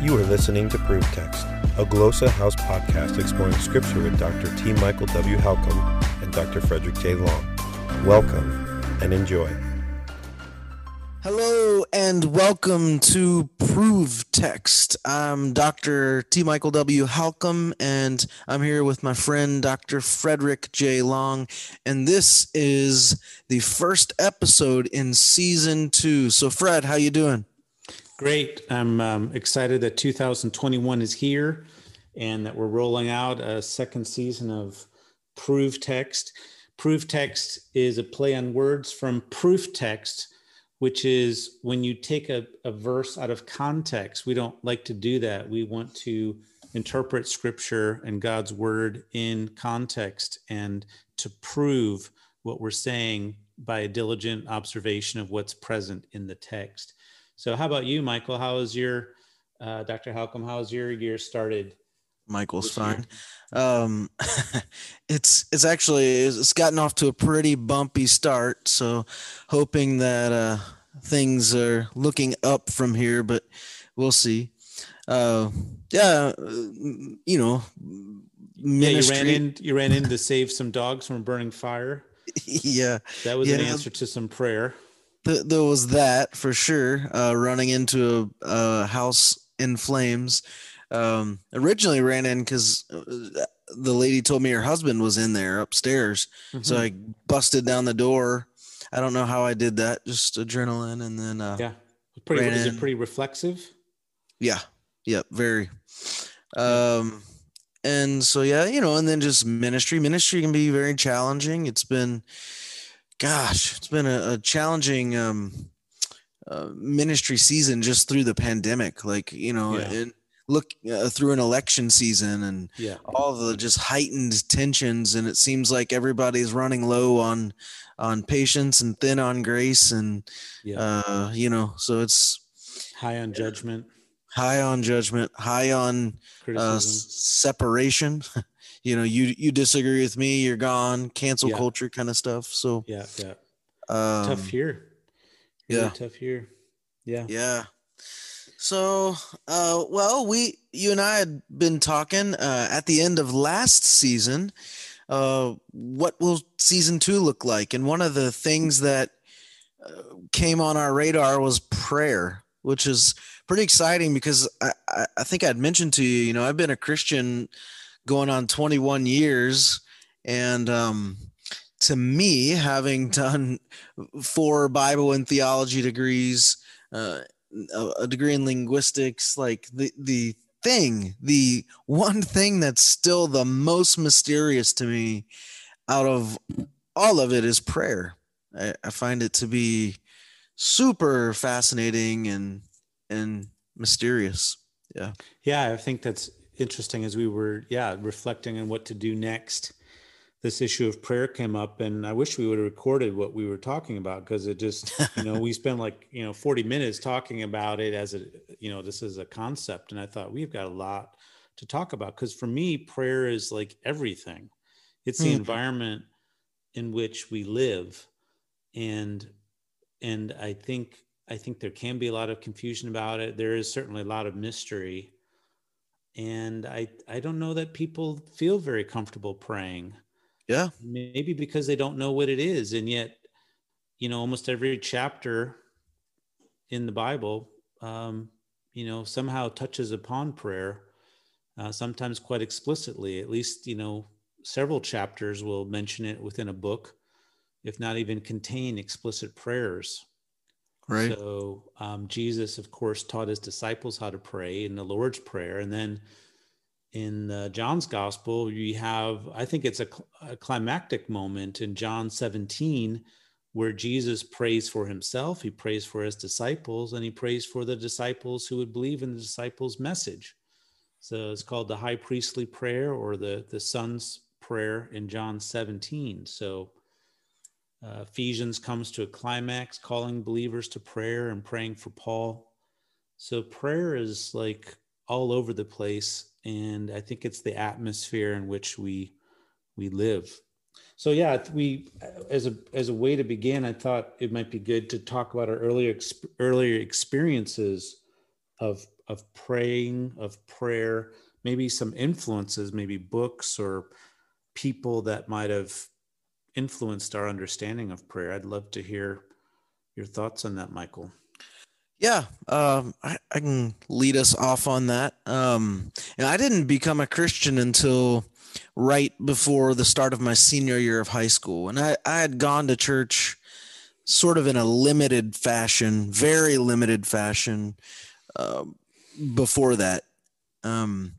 You are listening to Proof Text, a Glossa House podcast exploring Scripture with Dr. T. Michael W. Halcomb and Dr. Frederick J. Long. Welcome and enjoy. Hello and welcome to Prove Text. I'm Dr. T. Michael W. Halcomb, and I'm here with my friend Dr. Frederick J. Long, and this is the first episode in season two. So, Fred, how you doing? Great. I'm um, excited that 2021 is here, and that we're rolling out a second season of Proof Text. Proof Text is a play on words from proof text which is when you take a, a verse out of context. We don't like to do that. We want to interpret scripture and God's word in context and to prove what we're saying by a diligent observation of what's present in the text. So, how about you, Michael? How is your, uh, Dr. Halcomb, how's your year started? Michael's fine. Um, it's it's actually it's gotten off to a pretty bumpy start. So, hoping that uh, things are looking up from here, but we'll see. Uh, yeah, you know, ministry. Yeah, you ran in. You ran in to save some dogs from a burning fire. yeah, that was yeah. an answer to some prayer. There was that for sure. Uh, running into a, a house in flames um, originally ran in because uh, the lady told me her husband was in there upstairs. Mm-hmm. So I busted down the door. I don't know how I did that, just adrenaline. And then, uh, yeah, pretty, is it pretty reflexive? Yeah. Yep. Yeah, very. Um, and so, yeah, you know, and then just ministry. Ministry can be very challenging. It's been, gosh, it's been a, a challenging, um, uh, ministry season just through the pandemic. Like, you know, yeah. and, look uh, through an election season and yeah. all the just heightened tensions and it seems like everybody's running low on on patience and thin on grace and yeah. uh you know so it's high on judgment high on judgment high on uh, separation you know you you disagree with me you're gone cancel yeah. culture kind of stuff so yeah yeah um, tough year really yeah tough year yeah yeah so, uh, well, we, you and I had been talking uh, at the end of last season. Uh, what will season two look like? And one of the things that uh, came on our radar was prayer, which is pretty exciting because I, I, I think I'd mentioned to you, you know, I've been a Christian going on 21 years, and um, to me, having done four Bible and theology degrees. Uh, a degree in linguistics like the the thing the one thing that's still the most mysterious to me out of all of it is prayer. I, I find it to be super fascinating and and mysterious. Yeah. Yeah i think that's interesting as we were yeah reflecting on what to do next. This issue of prayer came up and i wish we would have recorded what we were talking about because it just you know we spent like you know 40 minutes talking about it as a you know this is a concept and i thought we've got a lot to talk about because for me prayer is like everything. It's the mm-hmm. environment in which we live and and i think i think there can be a lot of confusion about it. There is certainly a lot of mystery and i i don't know that people feel very comfortable praying yeah. Maybe because they don't know what it is. And yet, you know, almost every chapter in the Bible, um, you know, somehow touches upon prayer, uh, sometimes quite explicitly. At least, you know, several chapters will mention it within a book, if not even contain explicit prayers. Right. So um, Jesus, of course, taught his disciples how to pray in the Lord's Prayer. And then in uh, John's gospel, you have, I think it's a, a, climactic moment in John 17 where Jesus prays for himself, he prays for his disciples, and he prays for the disciples who would believe in the disciples' message. So it's called the high priestly prayer or the, the son's prayer in John 17. So uh, Ephesians comes to a climax, calling believers to prayer and praying for Paul. So prayer is like all over the place and I think it's the atmosphere in which we we live. So yeah, we as a as a way to begin, I thought it might be good to talk about our earlier earlier experiences of of praying, of prayer, maybe some influences, maybe books or people that might have influenced our understanding of prayer. I'd love to hear your thoughts on that, Michael. Yeah, um, I, I, can lead us off on that. Um, and I didn't become a Christian until right before the start of my senior year of high school. And I, I had gone to church sort of in a limited fashion, very limited fashion uh, before that. Um,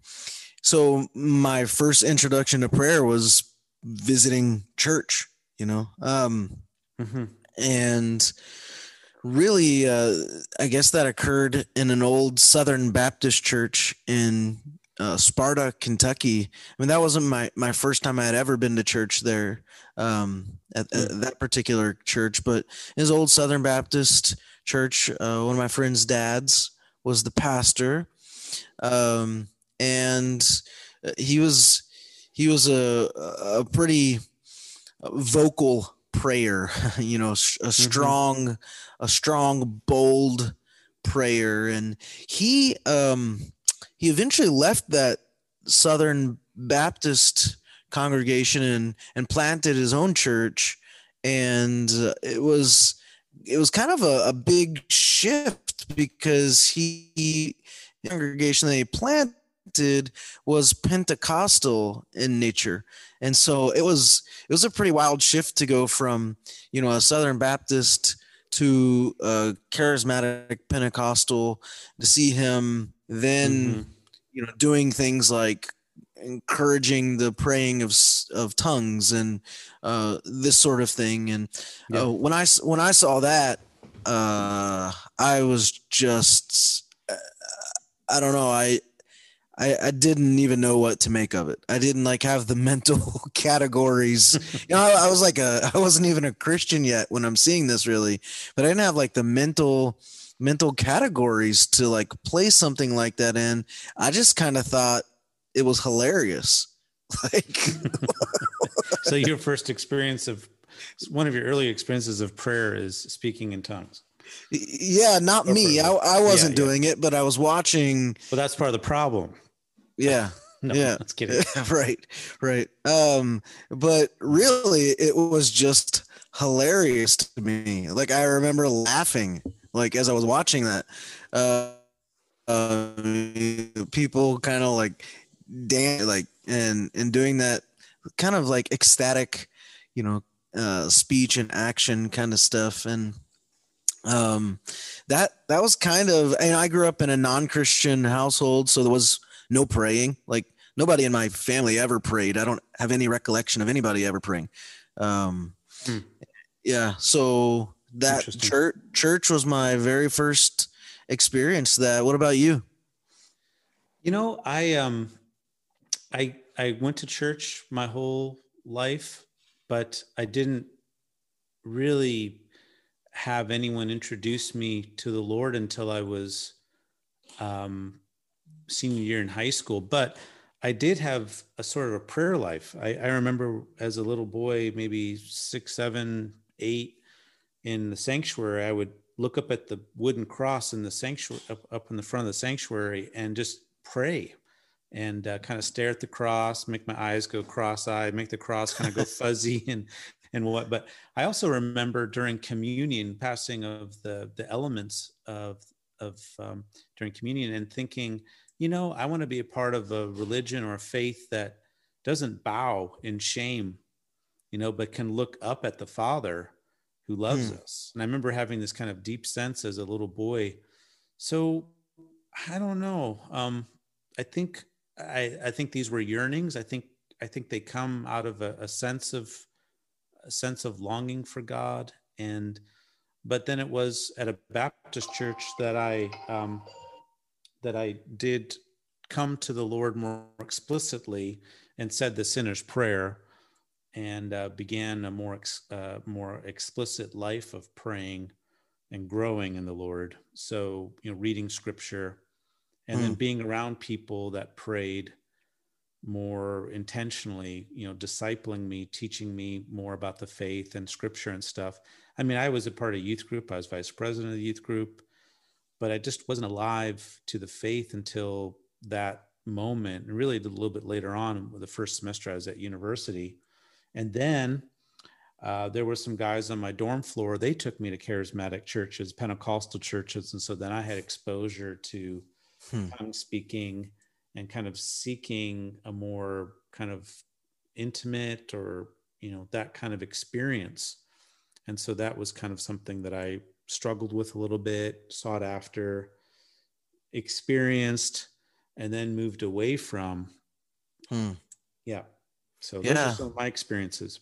so my first introduction to prayer was visiting church, you know, um, mm-hmm. and really, uh, I guess that occurred in an old Southern Baptist church in uh, Sparta, Kentucky. I mean, that wasn't my my first time I had ever been to church there um, at, at, hmm. that particular church, but his old Southern Baptist church. Uh, one of my friend's dads was the pastor, um, and he was he was a a pretty vocal prayer. you know, a mm-hmm. strong mm-hmm. a strong bold prayer, and he um he eventually left that Southern Baptist congregation and and planted his own church and uh, it was it was kind of a, a big shift because he the congregation that he was pentecostal in nature and so it was it was a pretty wild shift to go from you know a southern baptist to a charismatic pentecostal to see him then mm-hmm. you know doing things like encouraging the praying of of tongues and uh, this sort of thing and yeah. uh, when i when i saw that uh, i was just uh, i don't know i I, I didn't even know what to make of it. I didn't like have the mental categories. you know, I, I was like a I wasn't even a Christian yet when I'm seeing this really, but I didn't have like the mental mental categories to like play something like that in. I just kind of thought it was hilarious. Like So your first experience of one of your early experiences of prayer is speaking in tongues. Yeah, not or me. I, I wasn't yeah, yeah. doing it, but I was watching. Well, that's part of the problem. Yeah. no, yeah. Let's get it. right. Right. Um, but really it was just hilarious to me. Like I remember laughing like as I was watching that, uh, uh people kind of like dance like and and doing that kind of like ecstatic, you know, uh, speech and action kind of stuff and um that that was kind of and I grew up in a non-Christian household so there was no praying. Like nobody in my family ever prayed. I don't have any recollection of anybody ever praying. Um hmm. yeah so that church church was my very first experience that. What about you? You know i um i i went to church my whole life but i didn't really have anyone introduce me to the lord until i was um senior year in high school but i did have a sort of a prayer life i, I remember as a little boy maybe six seven eight in the sanctuary, I would look up at the wooden cross in the sanctuary, up, up in the front of the sanctuary, and just pray and uh, kind of stare at the cross, make my eyes go cross-eyed, make the cross kind of go fuzzy, and and what. But I also remember during communion, passing of the the elements of of um, during communion, and thinking, you know, I want to be a part of a religion or a faith that doesn't bow in shame, you know, but can look up at the Father who loves mm. us. And I remember having this kind of deep sense as a little boy. So I don't know. Um, I think I, I think these were yearnings. I think I think they come out of a, a sense of a sense of longing for God. And but then it was at a Baptist church that I um, that I did come to the Lord more explicitly and said the sinner's prayer and uh, began a more ex, uh, more explicit life of praying and growing in the Lord. So you know, reading Scripture, and mm. then hmm. being around people that prayed more intentionally. You know, discipling me, teaching me more about the faith and Scripture and stuff. I mean, I was a part of youth group. I was vice president of the youth group, but I just wasn't alive to the faith until that moment, and really a little bit later on, the first semester I was at university, and then uh, there were some guys on my dorm floor. They took me to charismatic churches, Pentecostal churches, and so then I had exposure to hmm. tongue speaking and kind of seeking a more kind of intimate or you know that kind of experience. And so that was kind of something that I struggled with a little bit, sought after, experienced, and then moved away from. Hmm. Yeah. So those yeah. are some of my experiences.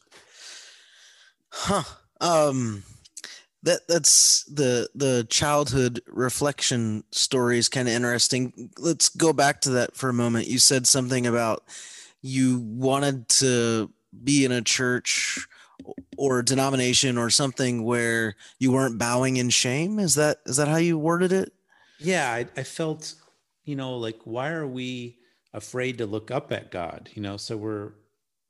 Huh. Um that that's the the childhood reflection story is kind of interesting. Let's go back to that for a moment. You said something about you wanted to be in a church or denomination or something where you weren't bowing in shame. Is that is that how you worded it? Yeah, I, I felt, you know, like why are we afraid to look up at God? You know, so we're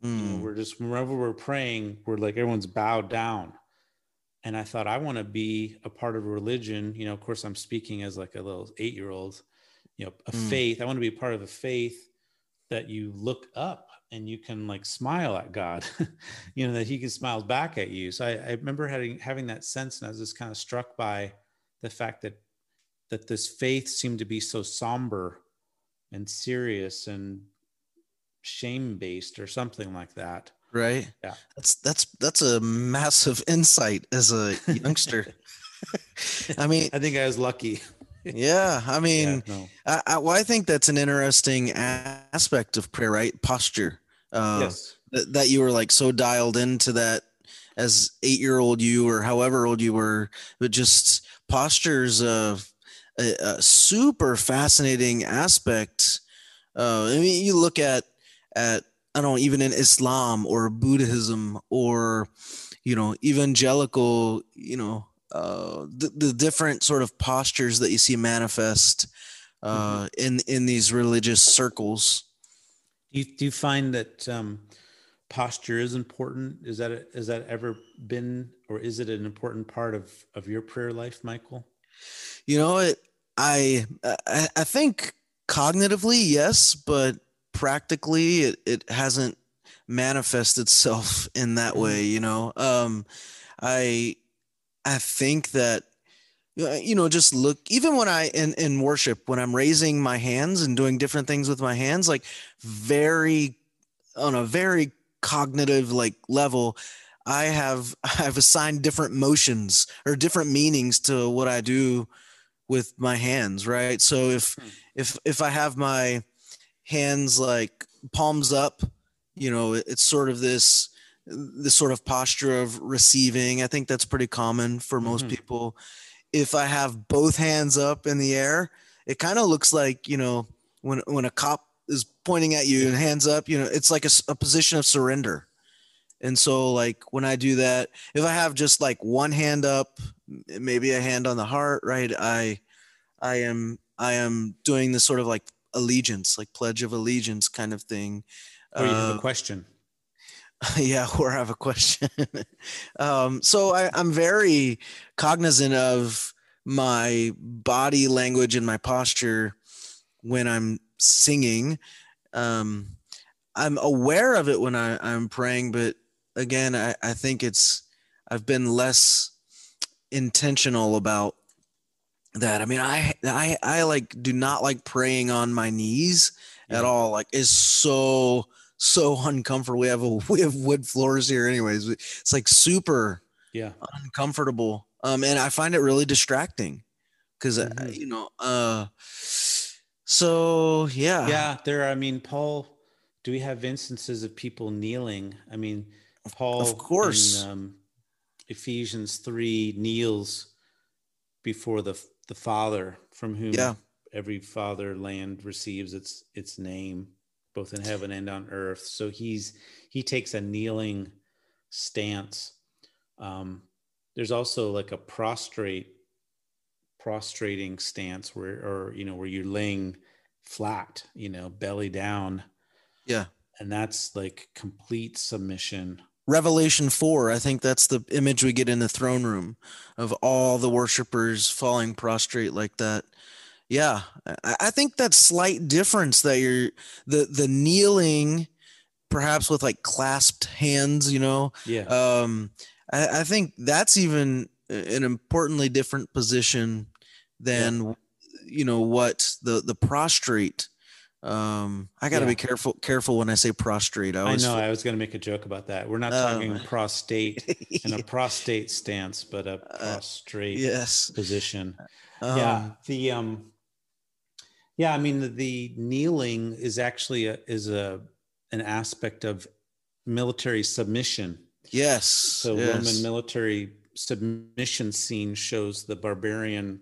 Mm. You know, mm. we're just whenever we're praying, we're like everyone's bowed down. And I thought I want to be a part of a religion. You know, of course, I'm speaking as like a little eight year old. You know, a mm. faith. I want to be a part of a faith that you look up and you can like smile at God. you know that He can smile back at you. So I, I remember having having that sense, and I was just kind of struck by the fact that that this faith seemed to be so somber and serious and shame based or something like that right yeah that's that's that's a massive insight as a youngster i mean i think i was lucky yeah i mean yeah, no. I, I, well, I think that's an interesting aspect of prayer right posture uh, yes. that, that you were like so dialed into that as eight year old you or however old you were but just postures of a, a super fascinating aspect uh, i mean you look at at I don't know, even in Islam or Buddhism or you know evangelical, you know, uh, the, the different sort of postures that you see manifest uh, mm-hmm. in in these religious circles. Do you, do you find that um, posture is important? Is that has that ever been, or is it an important part of of your prayer life, Michael? You know, it. I I, I think cognitively, yes, but practically it, it hasn't manifested itself in that mm-hmm. way you know um i i think that you know just look even when i in in worship when i'm raising my hands and doing different things with my hands like very on a very cognitive like level i have i've assigned different motions or different meanings to what i do with my hands right so if hmm. if if i have my hands like palms up you know it's sort of this this sort of posture of receiving i think that's pretty common for most mm-hmm. people if i have both hands up in the air it kind of looks like you know when when a cop is pointing at you and hands up you know it's like a, a position of surrender and so like when i do that if i have just like one hand up maybe a hand on the heart right i i am i am doing this sort of like allegiance, like Pledge of Allegiance kind of thing. Or you have a uh, question. yeah, or I have a question. um, so I, I'm very cognizant of my body language and my posture when I'm singing. Um, I'm aware of it when I, I'm praying, but again, I, I think it's I've been less intentional about that. I mean, I I I like do not like praying on my knees yeah. at all. Like it's so so uncomfortable. We have a we have wood floors here anyways. It's like super yeah uncomfortable. Um and I find it really distracting cuz mm-hmm. you know uh so yeah. Yeah, there I mean Paul do we have instances of people kneeling? I mean Paul of course in, um, Ephesians 3 kneels before the the Father, from whom yeah. every fatherland receives its its name, both in heaven and on earth. So he's he takes a kneeling stance. Um, there's also like a prostrate prostrating stance where or you know where you're laying flat you know belly down yeah and that's like complete submission Revelation 4, I think that's the image we get in the throne room of all the worshipers falling prostrate like that. Yeah, I, think that slight difference that you're the the kneeling, perhaps with like clasped hands, you know. Yeah. Um, I, I think that's even an importantly different position than you know what the the prostrate um, I got to Yeah. be careful careful when I say prostrate. I, I know. feel- I was going to make a joke about that. We're not Oh. talking prostate and a prostate stance, but a prostrate yes. position. Um, yeah. The um. Yeah, I mean the, the kneeling is actually a, is a an aspect of military submission. Yes. So yes. Roman military submission scene shows the barbarian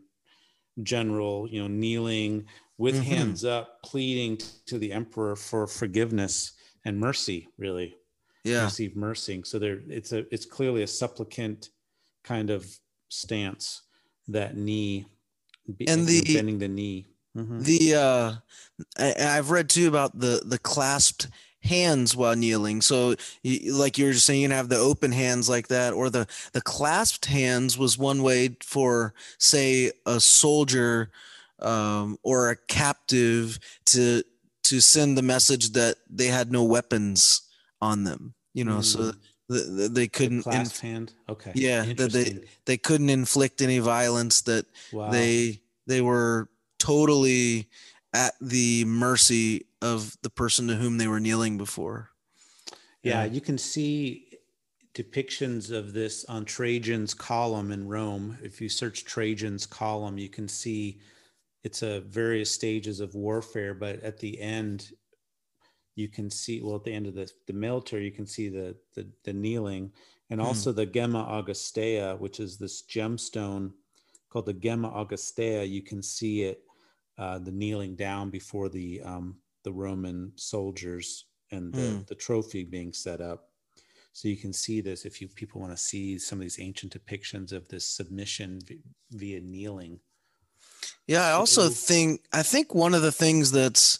general, you know, kneeling with Mhm. hands up, pleading to the emperor for forgiveness and mercy, really yeah. receive mercy. So there, it's a, it's clearly a supplicant kind of stance. That knee, And the- bending the knee. Mhm. The uh, I, I've read too about the the clasped hands while kneeling. So, you, like you were saying, you can have the open hands like that, or the the clasped hands was one way for, say, a soldier um, or a captive to to send the message that they had no weapons on them. You know, so Mm. th th- they couldn't. Clasp inf- hand. Okay. Yeah, that they- they couldn't inflict any violence. That wow. they they were totally at the mercy of the person to whom they were kneeling before. Yeah, you can see depictions of this on Trajan's column in Rome. If you search Trajan's column, you can see it's a various stages of warfare, but at the end, you can see well at the end of the, the military, you can see the the, the kneeling and Hmm. also the Gemma Augustea, which is this gemstone called the Gemma Augustea. You can see it, uh, the kneeling down before the um, the Roman soldiers and the, Hmm. the trophy being set up. So you can see this if you people want to see some of these ancient depictions of this submission v- via kneeling. Yeah, I also think I think one of the things that's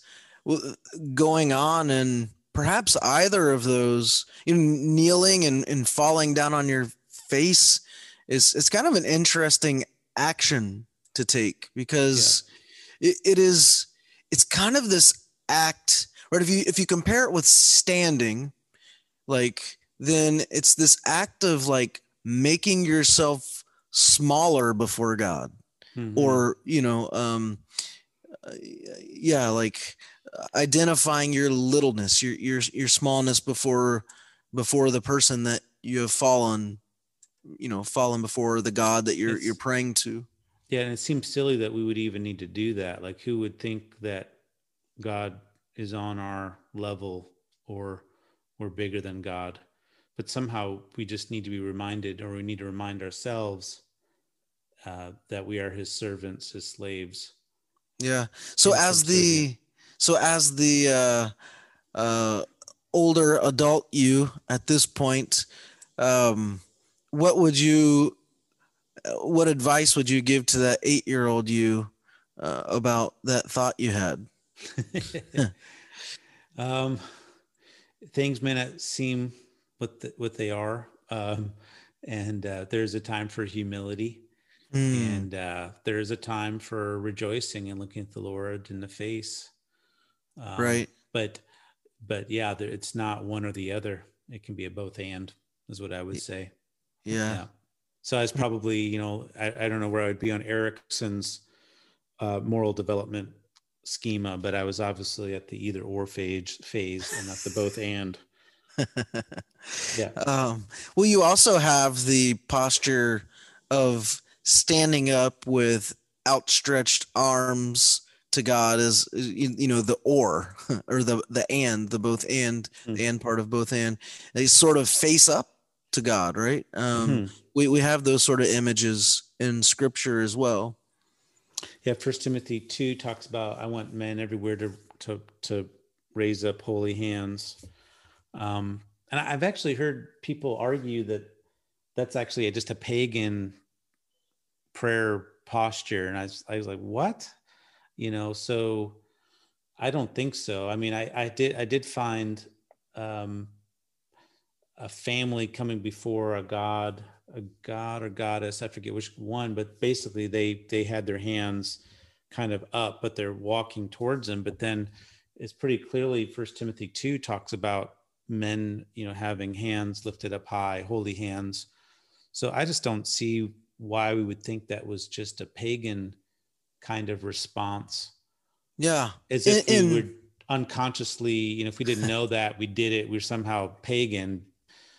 going on and perhaps either of those, you know, kneeling and, and falling down on your face is it's kind of an interesting action to take because it, it is it's kind of this act right? If you if you compare it with standing like then it's this act of like making yourself smaller before god. Mhm. or you know um yeah like identifying your littleness your your your smallness before before the person that you have fallen you know fallen before the god that you're It's- you're praying to Yeah, and it seems silly that we would even need to do that. Like, who would think that God is on our level or we're bigger than God? But somehow we just need to be reminded, or we need to remind ourselves uh, that we are His servants, His slaves. yeah so And as the so as the uh uh older adult you at this point um what would you what advice would you give to that eight year old you uh, about that thought you had um, things may not seem what the, what they are, um, and uh, there's a time for humility. Hmm. and uh, there is a time for rejoicing and looking at the Lord in the face. Um, right But, but yeah, there, it's not one or the other. It can be a both and, is what I would say. yeah So I was probably, you know, I, I don't know where I would be on Erikson's uh, moral development schema, but I was obviously at the either or phase phase and not the both and. Yeah. Um, well, you also have the posture of standing up with outstretched arms to God as you, know the or or the the and the both and Mm. the and part of both and they sort of face up to God, right? Um, Mhm. We we have those sort of images in Scripture as well. Yeah, First Timothy two talks about I want men everywhere to to to raise up holy hands, um, and I've actually heard people argue that that's actually just a pagan prayer posture, and I was, I was like, what, you know? So I don't think so. I mean, I I did I did find um, a family coming before a god, a god or goddess. I forget which one, but basically they they had their hands kind of up, but they're walking towards him. But then it's pretty clearly First Timothy two talks about men, you know, having hands lifted up high, holy hands. So I just don't see why we would think that was just a pagan kind of response. Yeah. As if we would unconsciously, you know, if we didn't know that we did it, we're somehow pagan,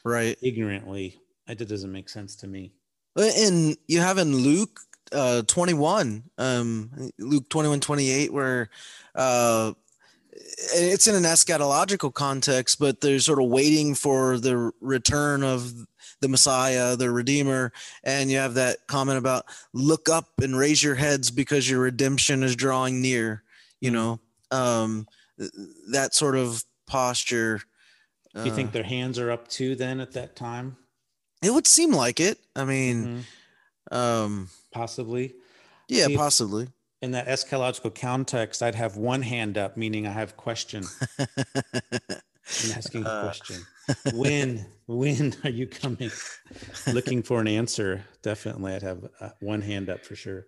right? Ignorantly. That doesn't make sense to me. And you have in Luke uh 21, um Luke 21, 28, where uh it's in an eschatological context, but they're sort of waiting for the return of the Messiah, the Redeemer. And you have that comment about look up and raise your heads because your redemption is drawing near, you know, um, that sort of posture. Do you think uh, their hands are up too then at that time? It would seem like it. I mean, mm-hmm. um, possibly. Yeah, See, possibly in that eschatological context, I'd have one hand up, meaning I have question. I'm asking a uh. question. when when are you coming? Looking for an answer. Definitely, I'd have uh, one hand up for sure.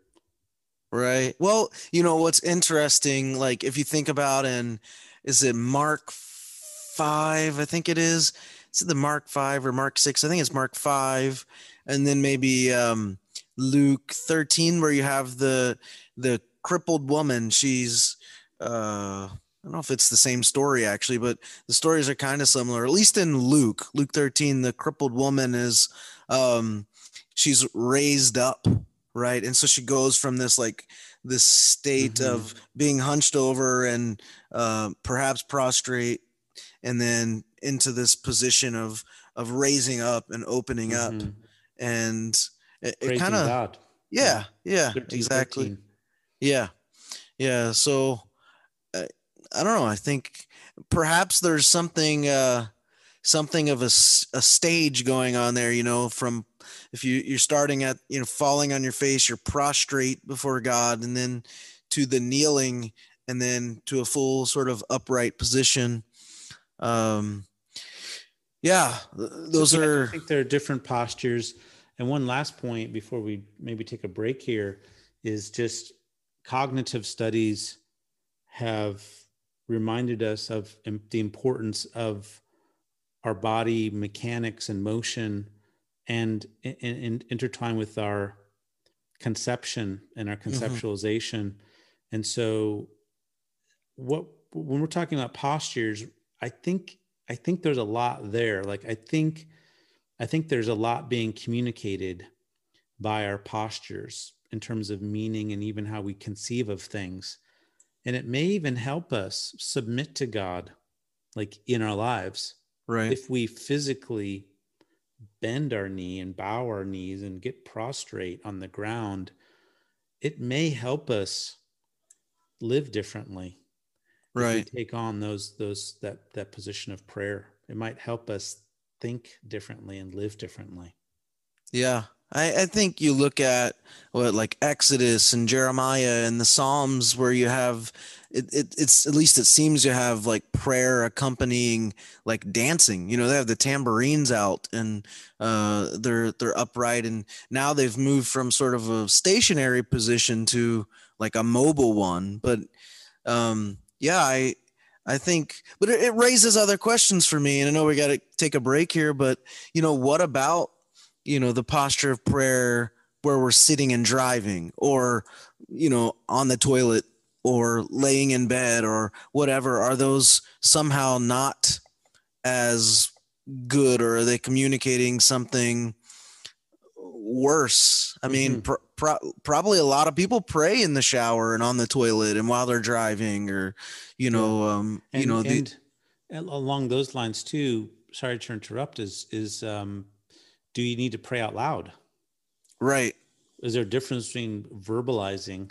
Right. Well, you know what's interesting, like if you think about in, is it Mark five? I think it is. Is it the Mark five or Mark six? I think it's Mark five, and then maybe um, Luke thirteen, where you have the the crippled woman. She's uh, I don't know if it's the same story actually, but the stories are kind of similar. At least in Luke, Luke 13, the crippled woman is um, she's raised up, right? And so she goes from this like this state mm-hmm. of being hunched over and uh, perhaps prostrate, and then into this position of of raising up and opening mm-hmm. up, and it, it kind of yeah, yeah, 13, exactly. 13. Yeah. Yeah. So uh, I don't know. I think perhaps there's something, uh, something of a, a stage going on there, you know, from if you, you're starting at, you know, falling on your face, you're prostrate before God and then to the kneeling and then to a full sort of upright position. Um, yeah, those are. I think there are different postures. And one last point before we maybe take a break here is just cognitive studies have reminded us of the importance of our body mechanics and motion and, and, and intertwine with our conception and our mm-hmm. conceptualization mm-hmm. and so what when we're talking about postures i think i think there's a lot there like i think i think there's a lot being communicated by our postures in terms of meaning and even how we conceive of things. And it may even help us submit to God, like in our lives. Right. If we physically bend our knee and bow our knees and get prostrate on the ground, it may help us live differently. Right. take on those those that that position of prayer. It might help us think differently and live differently. Yeah. I, I think you look at what like Exodus and Jeremiah and the Psalms where you have it, it, it's at least it seems you have like prayer accompanying like dancing you know they have the tambourines out and uh they're they're upright and now they've moved from sort of a stationary position to like a mobile one but um yeah i i think but it, it raises other questions for me and i know we got to take a break here but you know what about you know the posture of prayer where we're sitting and driving or you know on the toilet or laying in bed or whatever are those somehow not as good or are they communicating something worse i mean mm-hmm. pr- pro- probably a lot of people pray in the shower and on the toilet and while they're driving or you know um and, you know the, and along those lines too sorry to interrupt is is um do you need to pray out loud? Right. Is there a difference between verbalizing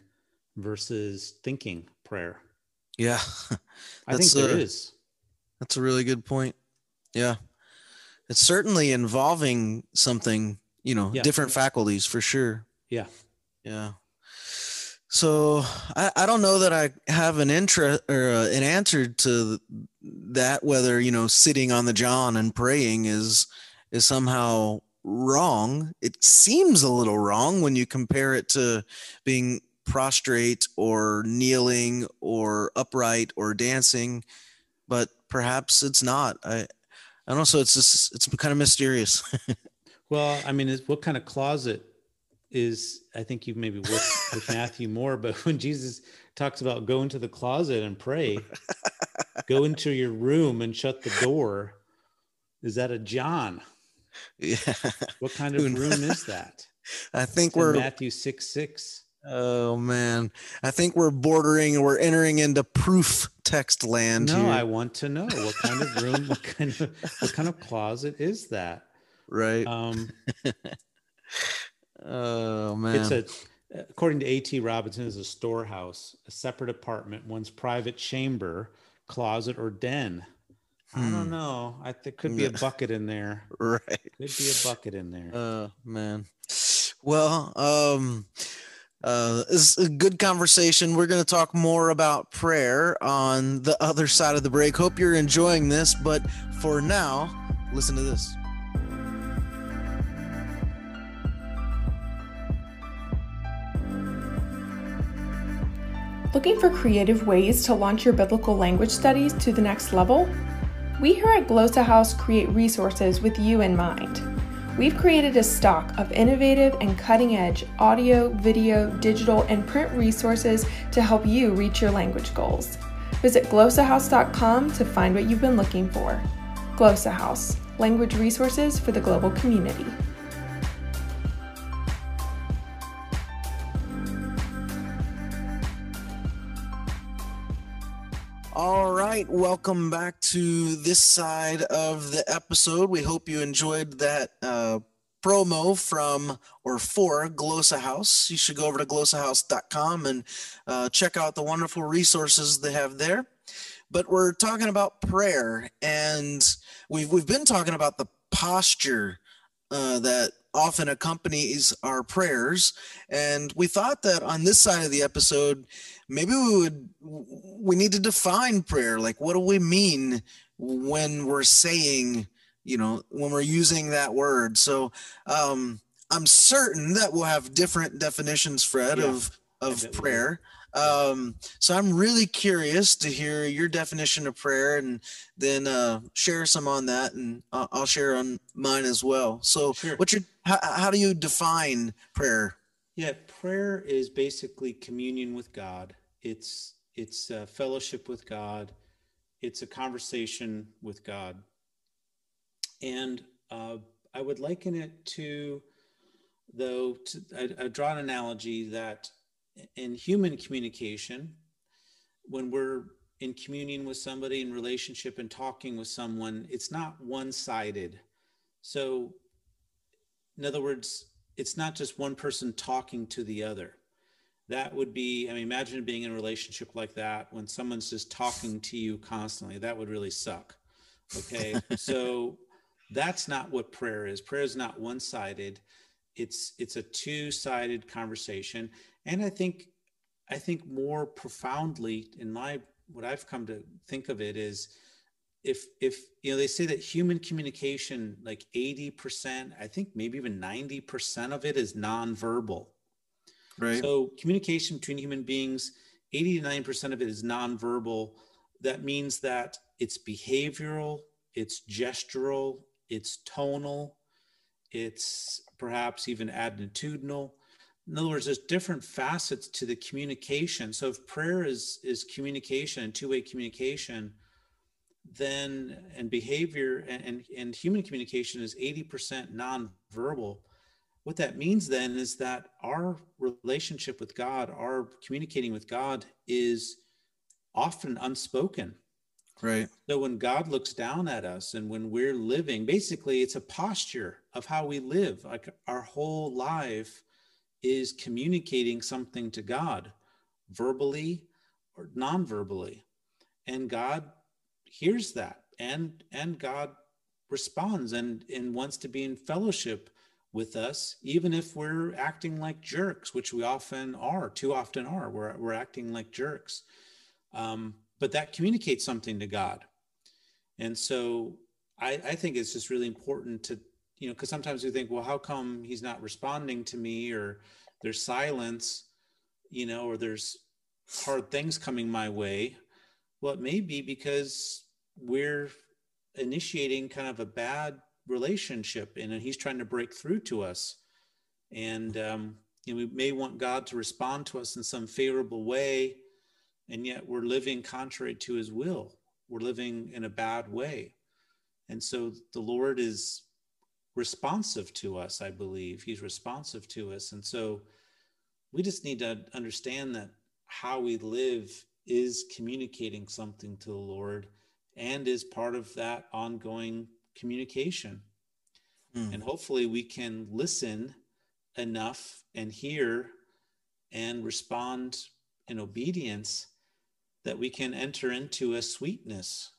versus thinking prayer? Yeah. I think there a, is. That's a really good point. Yeah. It's certainly involving something, you know, yeah. different faculties for sure. Yeah. Yeah. So I, I don't know that I have an interest or uh, an answer to that whether you know sitting on the john and praying is is somehow wrong it seems a little wrong when you compare it to being prostrate or kneeling or upright or dancing but perhaps it's not i i don't know so it's just it's kind of mysterious well i mean what kind of closet is i think you've maybe worked with matthew more but when jesus talks about go into the closet and pray go into your room and shut the door is that a john yeah what kind of room is that i think we're matthew 6 6 Oh man, I think we're bordering, we're entering into proof text land. No, here. I want to know what kind of room, what kind of what kind of closet is that? Right. Um, oh man, it's a according to A.T. Robertson, is a storehouse, a separate apartment, one's private chamber, closet, or den. I don't Hmm. know. I think could be a bucket in there. right. Could be a bucket in there. Oh man. Well, um, uh, it's a good conversation. We're going to talk more about prayer on the other side of the break. Hope you're enjoying this, but for now, listen to this. Looking for creative ways to launch your biblical language studies to the next level? We here at Glossa House create resources with you in mind. We've created a stock of innovative and cutting edge audio, video, digital, and print resources to help you reach your language goals. Visit glossahouse.com to find what you've been looking for. Glossa House, language resources for the global community. All right, welcome back to this side of the episode. We hope you enjoyed that uh, promo from or for Glossa House. You should go over to glossahouse.com and uh, check out the wonderful resources they have there. But we're talking about prayer, and we've we've been talking about the posture uh, that often accompanies our prayers. And we thought that on this side of the episode, maybe we would we need to define prayer. Like, what do we mean when we're saying, you know, when we're using that word? So um, I'm certain that we'll have different definitions, Fred, Yeah, of of will. prayer. Um, so I'm really curious to hear your definition of prayer and then uh, share some on that, and I'll, I'll share on mine as well. So, Sure. what's your how, how do you define prayer? Yeah, prayer is basically communion with God. It's it's fellowship with God. It's a conversation with God, and uh, I would liken it to, though, to, I, I draw an analogy that in human communication, when we're in communion with somebody in relationship and talking with someone, it's not one-sided. So, in other words, it's not just one person talking to the other. That would be, I mean, imagine being in a relationship like that when someone's just talking to you constantly. That would really suck. Okay. so that's not what prayer is. Prayer is not one sided. It's it's a two-sided conversation. And I think I think more profoundly in my what I've come to think of it is if if you know they say that human communication like 80% i think maybe even 90% of it is nonverbal. Right. so communication between human beings 80 to 90% of it is nonverbal. That means that it's behavioral it's gestural it's tonal it's perhaps even attitudinal. In other words there's different facets to the communication. So if prayer is is communication and two-way communication then and behavior and, and, and human communication is 80% nonverbal what that means then is that our relationship with god our communicating with god is often unspoken right. so when god looks down at us and when we're living basically it's a posture of how we live like our whole life is communicating something to god verbally or non-verbally and god hears that and and god responds and and wants to be in fellowship with us even if we're acting like jerks which we often are too often are. We're, we're acting like jerks. Um, but that communicates something to god. And so I, I think it's just really important to, you know, because sometimes we think, well, how come he's not responding to me or there's silence, you know, or there's hard things coming my way? Well, it may be because we're initiating kind of a bad relationship and he's trying to break through to us. And, um, we may want God to respond to us in some favorable way, and yet we're living contrary to his will. We're living in a bad way. And so the Lord is responsive to us, I believe. He's responsive to us. And so we just need to understand that how we live is communicating something to the Lord and is part of that ongoing communication. Mm. And hopefully we can listen enough and hear and respond in obedience that we can enter into a sweetness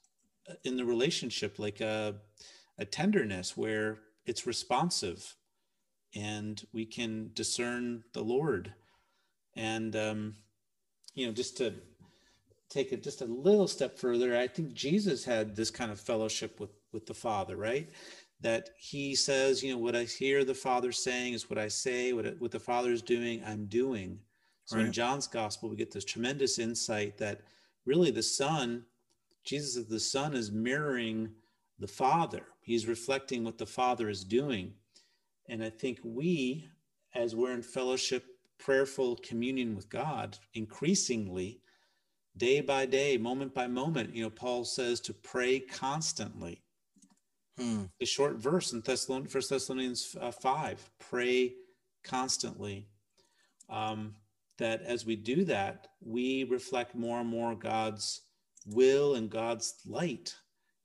uh, in the relationship, like a, a tenderness where it's responsive and we can discern the Lord. And, um, you know, just to take it just a little step further, I think Jesus had this kind of fellowship with, with the Father, right? That he says, you know, what I hear the Father saying is what I say, what, what the Father is doing, I'm doing. So right. in John's gospel, we get this tremendous insight that really the Son, Jesus the Son, is mirroring the Father. He's reflecting what the Father is doing. And I think we, as we're in fellowship, prayerful communion with God, increasingly, day by day, moment by moment, you know, Paul says to pray constantly. Hmm. The short verse in Thessalonians, First Thessalonians uh, 5, pray constantly. Um, that as we do that, we reflect more and more God's will and God's light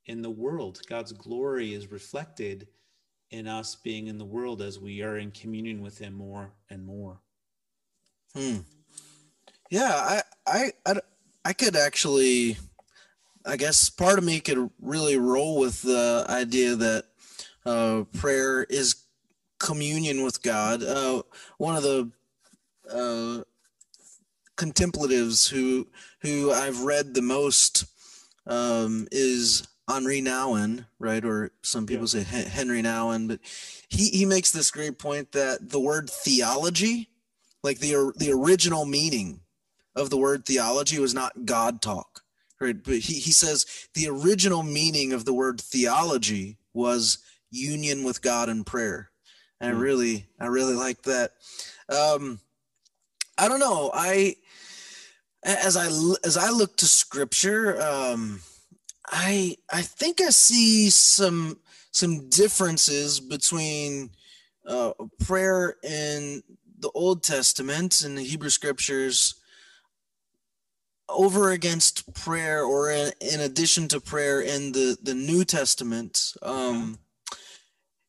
in the world. God's glory is reflected in us being in the world as we are in communion with Him more and more. Hmm. Yeah, I, I, I, I could actually, I guess part of me could really roll with the idea that uh, prayer is communion with God. Uh, one of the uh, contemplatives who who I've read the most um, is Henri Nouwen, right? Or some people yeah. say Henry Nouwen, but he he makes this great point that the word theology, like the the original meaning of the word theology, was not God talk, right? But he he says the original meaning of the word theology was union with God in prayer. And mm. I really I really like that. Um, I don't know. I as I as I look to Scripture, um, I I think I see some some differences between uh, prayer in the Old Testament and the Hebrew Scriptures over against prayer, or in, in addition to prayer in the the New Testament. Um,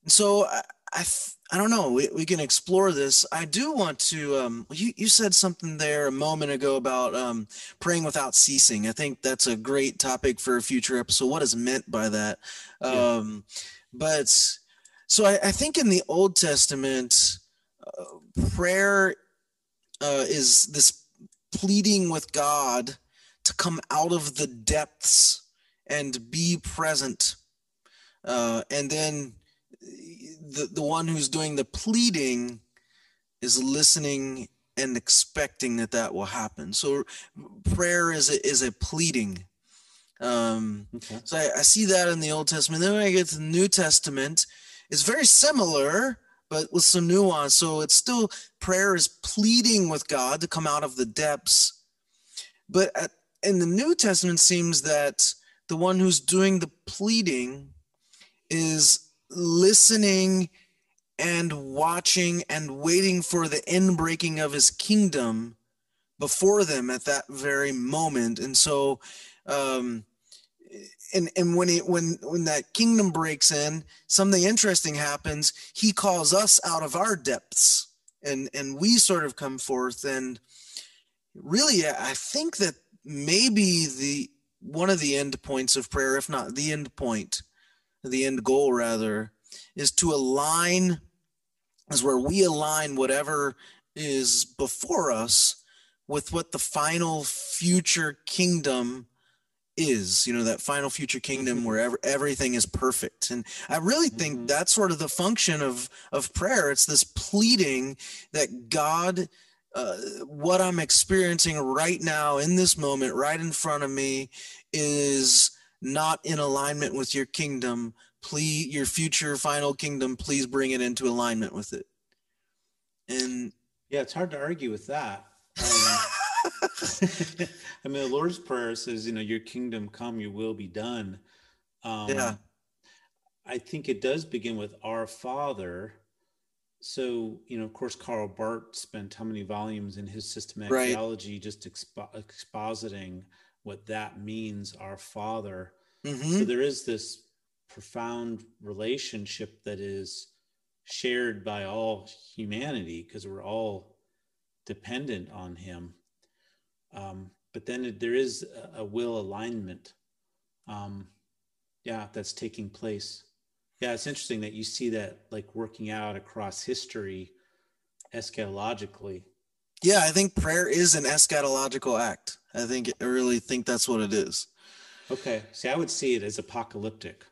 so I, I I don't know. We, we can explore this. I do want to. Um, you you said something there a moment ago about um, praying without ceasing. I think that's a great topic for a future episode. What is meant by that? Yeah. Um, but so I, I, think in the Old Testament, uh, prayer uh, is this pleading with God to come out of the depths and be present, uh, and then the, the one who's doing the pleading is listening and expecting that that will happen. So prayer is a, is a pleading. Um, okay. So I, I, see that in the Old Testament. Then when I get to the New Testament, it's very similar, but with some nuance. So it's still prayer is pleading with God to come out of the depths. But at, in the New Testament, seems that the one who's doing the pleading is listening and watching and waiting for the inbreaking of his kingdom before them at that very moment and so um and and when it when when that kingdom breaks in something interesting happens. He calls us out of our depths and and we sort of come forth. And really i think that maybe the one of the end points of prayer if not the end point the end goal rather is to align is where we align whatever is before us with what the final future kingdom is, you know, that final future kingdom Mm-hmm. where ever, everything is perfect. And I really think Mhm. that's sort of the function of of prayer. It's this pleading that God uh, what I'm experiencing right now in this moment, right in front of me, is not in alignment with your kingdom. Please, your future final kingdom, please bring it into alignment with it. And Yeah, it's hard to argue with that. Um, I mean, the Lord's Prayer says, you know, your kingdom come, your will be done. Um, Yeah. I think it does begin with our Father. So, you know, of course, Karl Barth spent how many volumes in his systematic Right. theology just expo- expositing what that means, our Father. So mhm, there is this profound relationship that is shared by all humanity because we're all dependent on him. Um, but then it- there is a, a will alignment. Um, yeah, that's taking place. Yeah, it's interesting that you see that like working out across history eschatologically. yeah, I think prayer is an eschatological act. I think I really think that's what it is. Okay. See, I would see it as apocalyptic.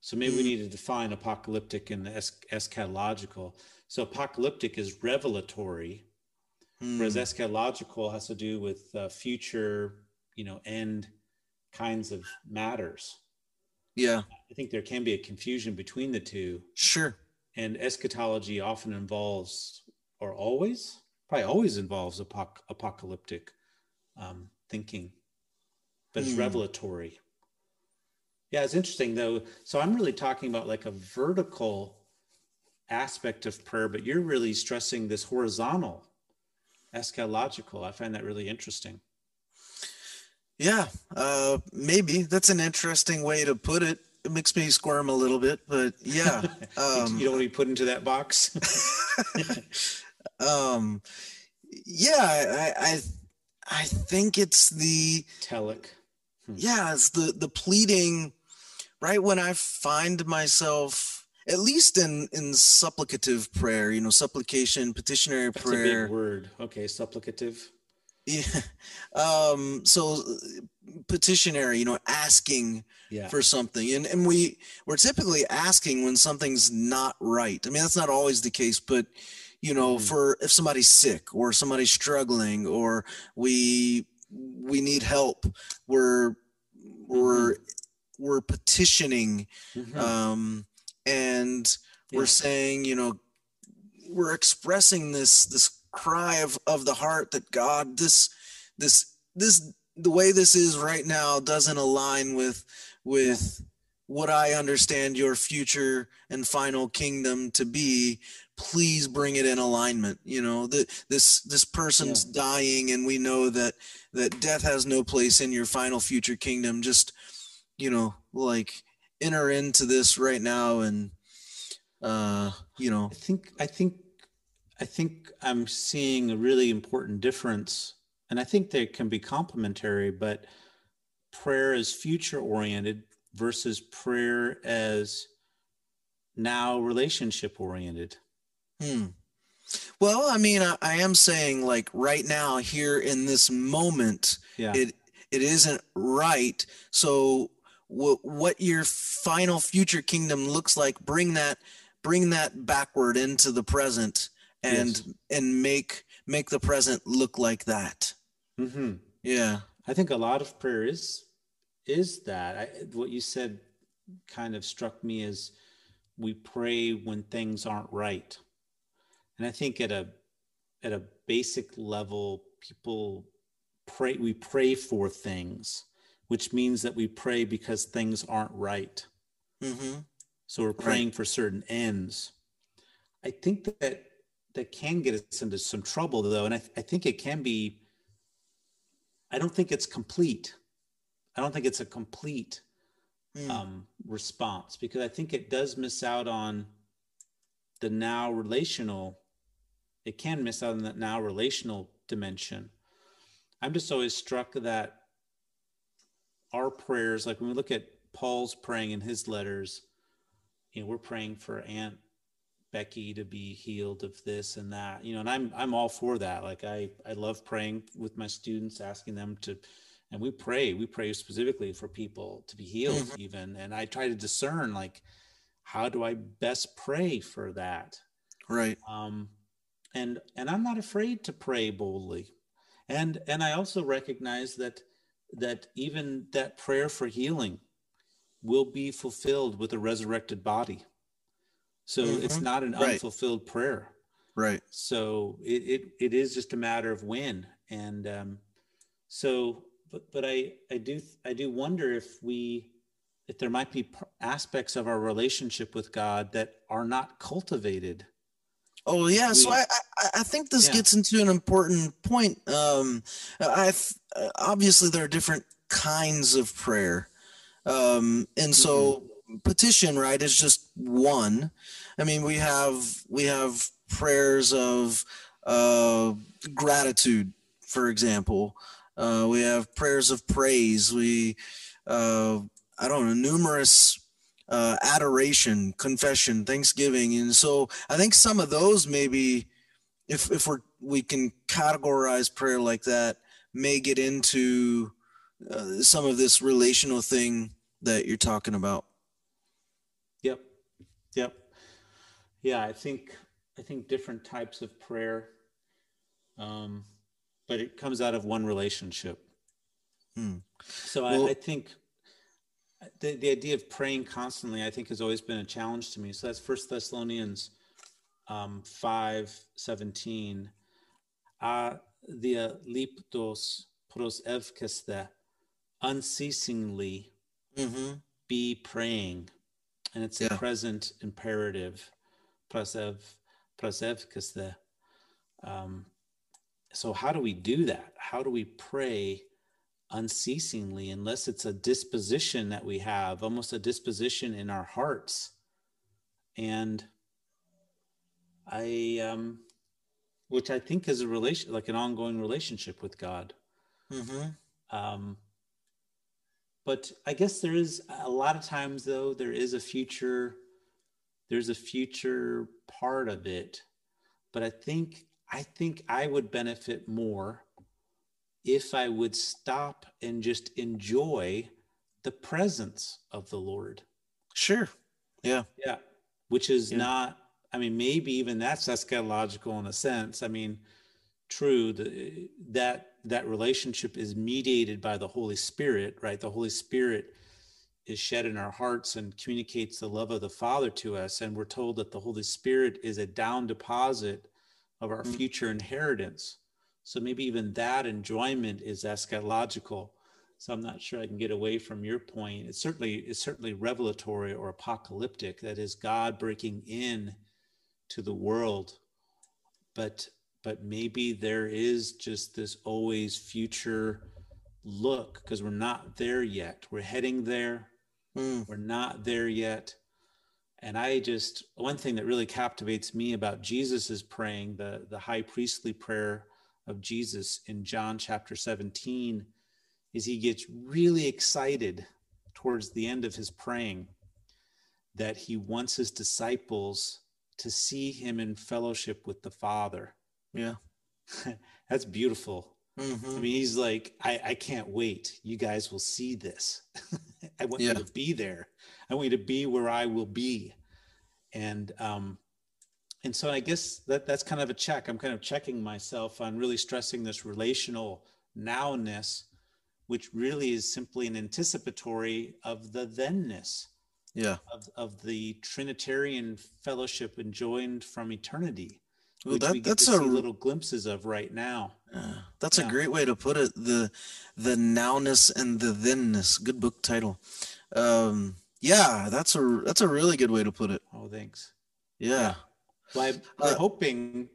So maybe we Mm. need to define apocalyptic and es- eschatological. So apocalyptic is revelatory, whereas Mm, eschatological has to do with uh, future, you know, end kinds of matters. yeah, I think there can be a confusion between the two, sure. and eschatology often involves, or always, probably always involves apoc- apocalyptic um, thinking, but it's Hmm. revelatory. Yeah, it's interesting though. So I'm really talking about like a vertical aspect of prayer, but you're really stressing this horizontal, eschatological. I find that really interesting. Yeah, uh, maybe that's an interesting way to put it. It makes me squirm a little bit, but yeah. You- Um, you don't want to be put into that box. um, yeah, I, I, I think it's the Telic. yeah, it's the the pleading, right when I find myself, at least in in supplicative prayer, you know, supplication, petitionary prayer. That's prayer. a big word. Okay, supplicative. Yeah. Um, so petitionary, you know, asking Yeah. for something. And and we we're typically asking when something's not right. I mean, that's not always the case, but you know, Mhm. for if somebody's sick or somebody's struggling or we we need help, we're we're we're petitioning Mhm. um and we're saying you know we're expressing this this cry of of the heart that god this this this the way this is right now doesn't align with with what i understand your future and final kingdom to be. Please bring it in alignment. You know that this this person's dying and we know that that death has no place in your final future kingdom. Just you know like enter into this right now and uh you know I think I think I think I'm seeing a really important difference, and I think they can be complementary. But prayer is future oriented versus prayer as now relationship oriented. Hmm. Well, I mean, I, I am saying like right now, here in this moment, Yeah, it it isn't right. So, what what your final future kingdom looks like, bring that bring that backward into the present, and Yes. and make make the present look like that. hmm Yeah. I think a lot of prayer is is that. I, what you said kind of struck me as we pray when things aren't right, and I think at a at a basic level, people pray. We pray for things, which means that we pray because things aren't right. Mm-hmm. So we're Right. praying for certain ends. I think that that can get us into some trouble, though, and I, I think it can be. I don't think it's complete. I don't think it's a complete Mm. um, response because I think it does miss out on the now relational. It can miss out on that now relational dimension. I'm just always struck that our prayers, like when we look at Paul's praying in his letters, you know, we're praying for Aunt Becky to be healed of this and that, you know, and I'm I'm all for that. Like I I love praying with my students, asking them to and we pray we pray specifically for people to be healed Mhm. even and i try to discern like how do i best pray for that Right. um, and and i'm not afraid to pray boldly and and i also recognize that that even that prayer for healing will be fulfilled with a resurrected body so it's Mhm. not an Right. unfulfilled prayer Right. so it, it it is just a matter of when and um so but but i i do i do wonder if we if there might be aspects of our relationship with god that are not cultivated Oh yeah, so I, I I think this Yeah. gets into an important point. Um, I obviously there are different kinds of prayer, um, and so Mm-hmm. petition right is just one. I mean we have we have prayers of uh, gratitude, for example. Uh, we have prayers of praise. We uh, I don't know numerous uh, adoration, confession, thanksgiving, and so I think some of those maybe, if if we're we can categorize prayer like that, may get into uh, some of this relational thing that you're talking about. Yep. Yep. Yeah, I think I think different types of prayer um but it comes out of one relationship. Hmm. So Well- I, I think the, the idea of praying constantly, I think, has always been a challenge to me. So that's First Thessalonians um, five seventeen. A dia liptos pros evkeste, unceasingly Mm-hmm. be praying and it's Yeah. a present imperative prasev prasevkaste. um so how do we do that how do we pray unceasingly unless it's a disposition that we have almost a disposition in our hearts. And i um which i think is a relation like an ongoing relationship with god. Mm-hmm. um, but I guess there is a lot of times though there is a future there's a future part of it. But I think I think I would benefit more if I would stop and just enjoy the presence of the Lord Sure. Yeah. yeah which is Yeah. not i mean maybe even that's eschatological in a sense i mean true the, that that relationship is mediated by the holy spirit right the holy spirit is shed in our hearts and communicates the love of the father to us and we're told that the holy spirit is a down deposit of our Mm. future inheritance so maybe even that enjoyment is eschatological. So i'm not sure i can get away from your point. It's certainly it's certainly revelatory or apocalyptic. That is god breaking in to the world. But but maybe there is just this always future look because we're not there yet. We're heading there. Mm. we're not there yet. And i just one thing that really captivates me about jesus' is praying the the high priestly prayer of jesus in john chapter 17 is he gets really excited towards the end of his praying that he wants his disciples to see him in fellowship with the father Yeah. that's beautiful I Mm-hmm. mean, he's like, I, I can't wait. You guys will see this. I want Yeah. you to be there. I want you to be where I will be. And um, and so I guess that that's kind of a check. I'm kind of checking myself on really stressing this relational nowness, which really is simply an anticipatory of the thenness Yeah. of, of the Trinitarian fellowship enjoined from eternity. Well, that- we that's a little glimpses of right now. Yeah, that's a great way to put it. The the nowness and the thenness. Good book title. Um, yeah, that's a that's a really good way to put it. Oh, thanks. Yeah. Well, I, we're Uh, hoping.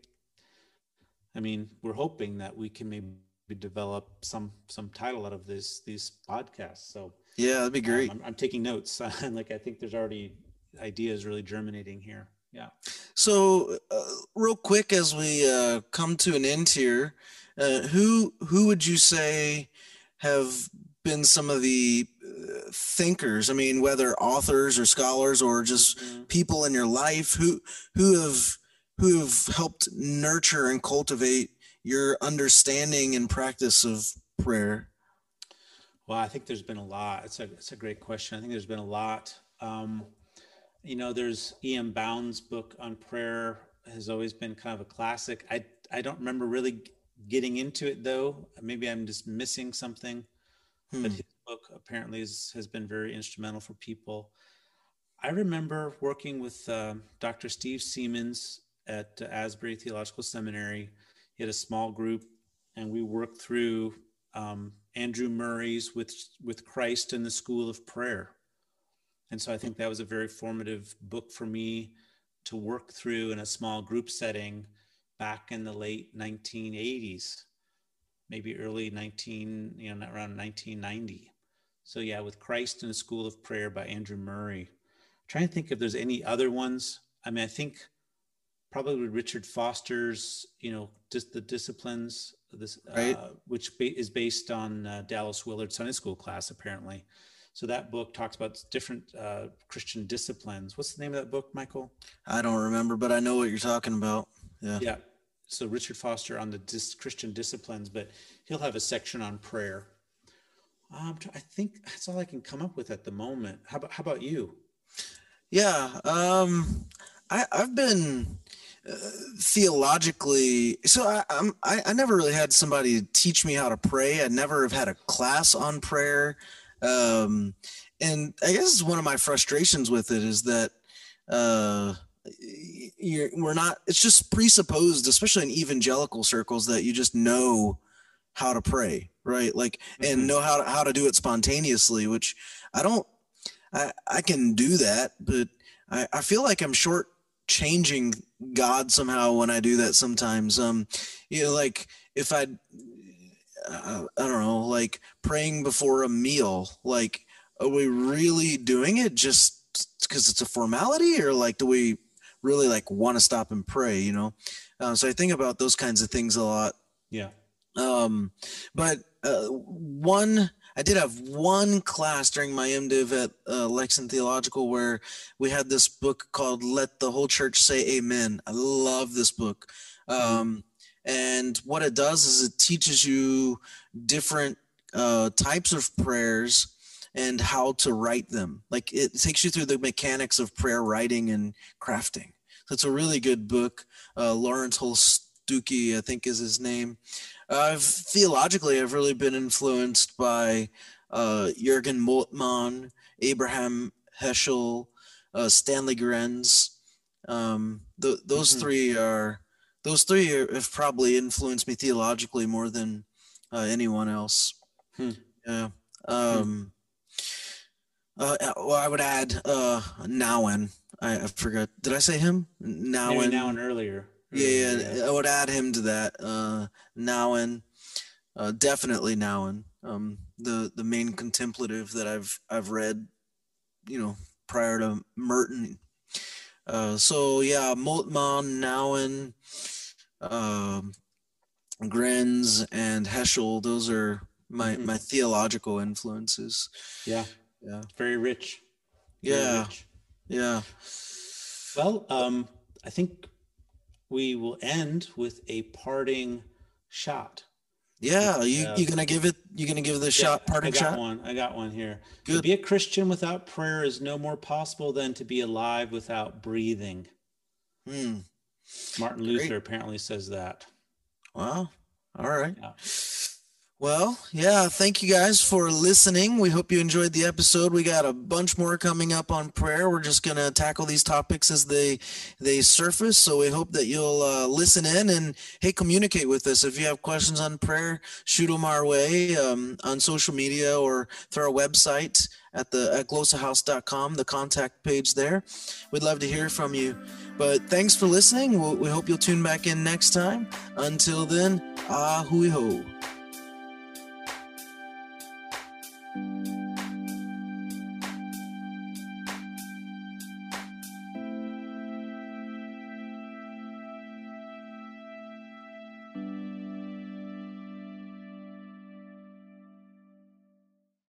I mean, we're hoping that we can maybe develop some some title out of this these podcasts. So Yeah, that'd be um, great. I'm, I'm taking notes. and like I think there's already ideas really germinating here. Yeah. So, uh, real quick, as we uh, come to an end here, uh, who who would you say have been some of the uh, thinkers? I mean, whether authors or scholars or just Mhm. people in your life who who have who have helped nurture and cultivate your understanding and practice of prayer. Well, I think there's been a lot. It's a it's a great question. I think there's been a lot. Um, you know, there's E.M. Bounds' book on prayer has always been kind of a classic. I I don't remember really getting into it though. Maybe I'm just missing something. Hmm. But his book apparently is, has been very instrumental for people. I remember working with uh, Dr. Steve Seamands at Asbury Theological Seminary. He had a small group, and we worked through um, Andrew Murray's with with Christ in the School of Prayer, and so I think that was a very formative book for me to work through in a small group setting back in the late 1980s, maybe early 19, you know, around 1990. So yeah, with Christ in the School of Prayer by Andrew Murray. I'm trying to think if there's any other ones. I mean, I think probably Richard Foster's, you know, just the disciplines, this, right. uh, which ba- is based on uh, Dallas Willard Sunday School class, apparently. So that book talks about different uh, Christian disciplines. What's the name of that book, Michael? I don't remember, but I know what you're talking about. Yeah. Yeah. So Richard Foster on the dis- Christian disciplines, but he'll have a section on prayer. Um, I think that's all I can come up with at the moment. How about how about you? Yeah, um, I, I've been uh, theologically so I, I'm I, I never really had somebody teach me how to pray. I never have had a class on prayer. Um, and I guess one of my frustrations with it is that uh, we're not. It's just presupposed, especially in evangelical circles, that you just know how to pray, right? Like, mm-hmm. and know how to, how to do it spontaneously. Which I don't. I I can do that, but I I feel like I'm short changing God somehow when I do that sometimes. Um, you know, like if I uh, I don't know, like praying before a meal. Like, are we really doing it just because it's a formality, or like, do we really like want to stop and pray? You know, uh, so I think about those kinds of things a lot. Yeah. Um, but uh, one. I did have one class during my MDiv at uh, Lexington Theological where we had this book called "Let the Whole Church Say Amen." I love this book. Mm-hmm. Um, and what it does is it teaches you different uh, types of prayers and how to write them. Like it takes you through the mechanics of prayer writing and crafting. So it's a really good book. Uh, Laurence Hull Stookey, I think, is his name. Uh, I've theologically, I've really been influenced by uh, Jürgen Moltmann, Abraham Heschel, uh, Stanley Grenz. Um, th- those mm-hmm. three are those three have probably influenced me theologically more than uh, anyone else. Hmm. Yeah. Um. Uh, well, I would add uh, Nouwen. I, I forgot. Did I say him? Nouwen. Nouwen earlier. Yeah, yeah, I would add him to that. Uh, Nouwen. Uh, definitely Nouwen. Um, the the main contemplative that I've I've read, you know, prior to Merton. Uh, so yeah, Moltmann, Nouwen, um, Grenz and Heschel. Those are my mm-hmm. my theological influences. Yeah, yeah, very rich. Very yeah, rich. yeah. Well, um, I think we will end with a parting shot. Yeah, you uh, you gonna give it? You gonna give the yeah, shot parting I got shot? One, I got one here. Good. To be a Christian without prayer is no more possible than to be alive without breathing. Hmm. Martin Luther apparently says that. Wow. All right. Yeah. Well, yeah, thank you guys for listening. We hope you enjoyed the episode. We got a bunch more coming up on prayer. We're just going to tackle these topics as they they surface. So we hope that you'll uh, listen in and hey, communicate with us. If you have questions on prayer, shoot them our way um, on social media or through our website at the at glossahouse.com, the contact page there. We'd love to hear from you. But thanks for listening. We'll, we hope you'll tune back in next time. Until then, ah hui ho. Música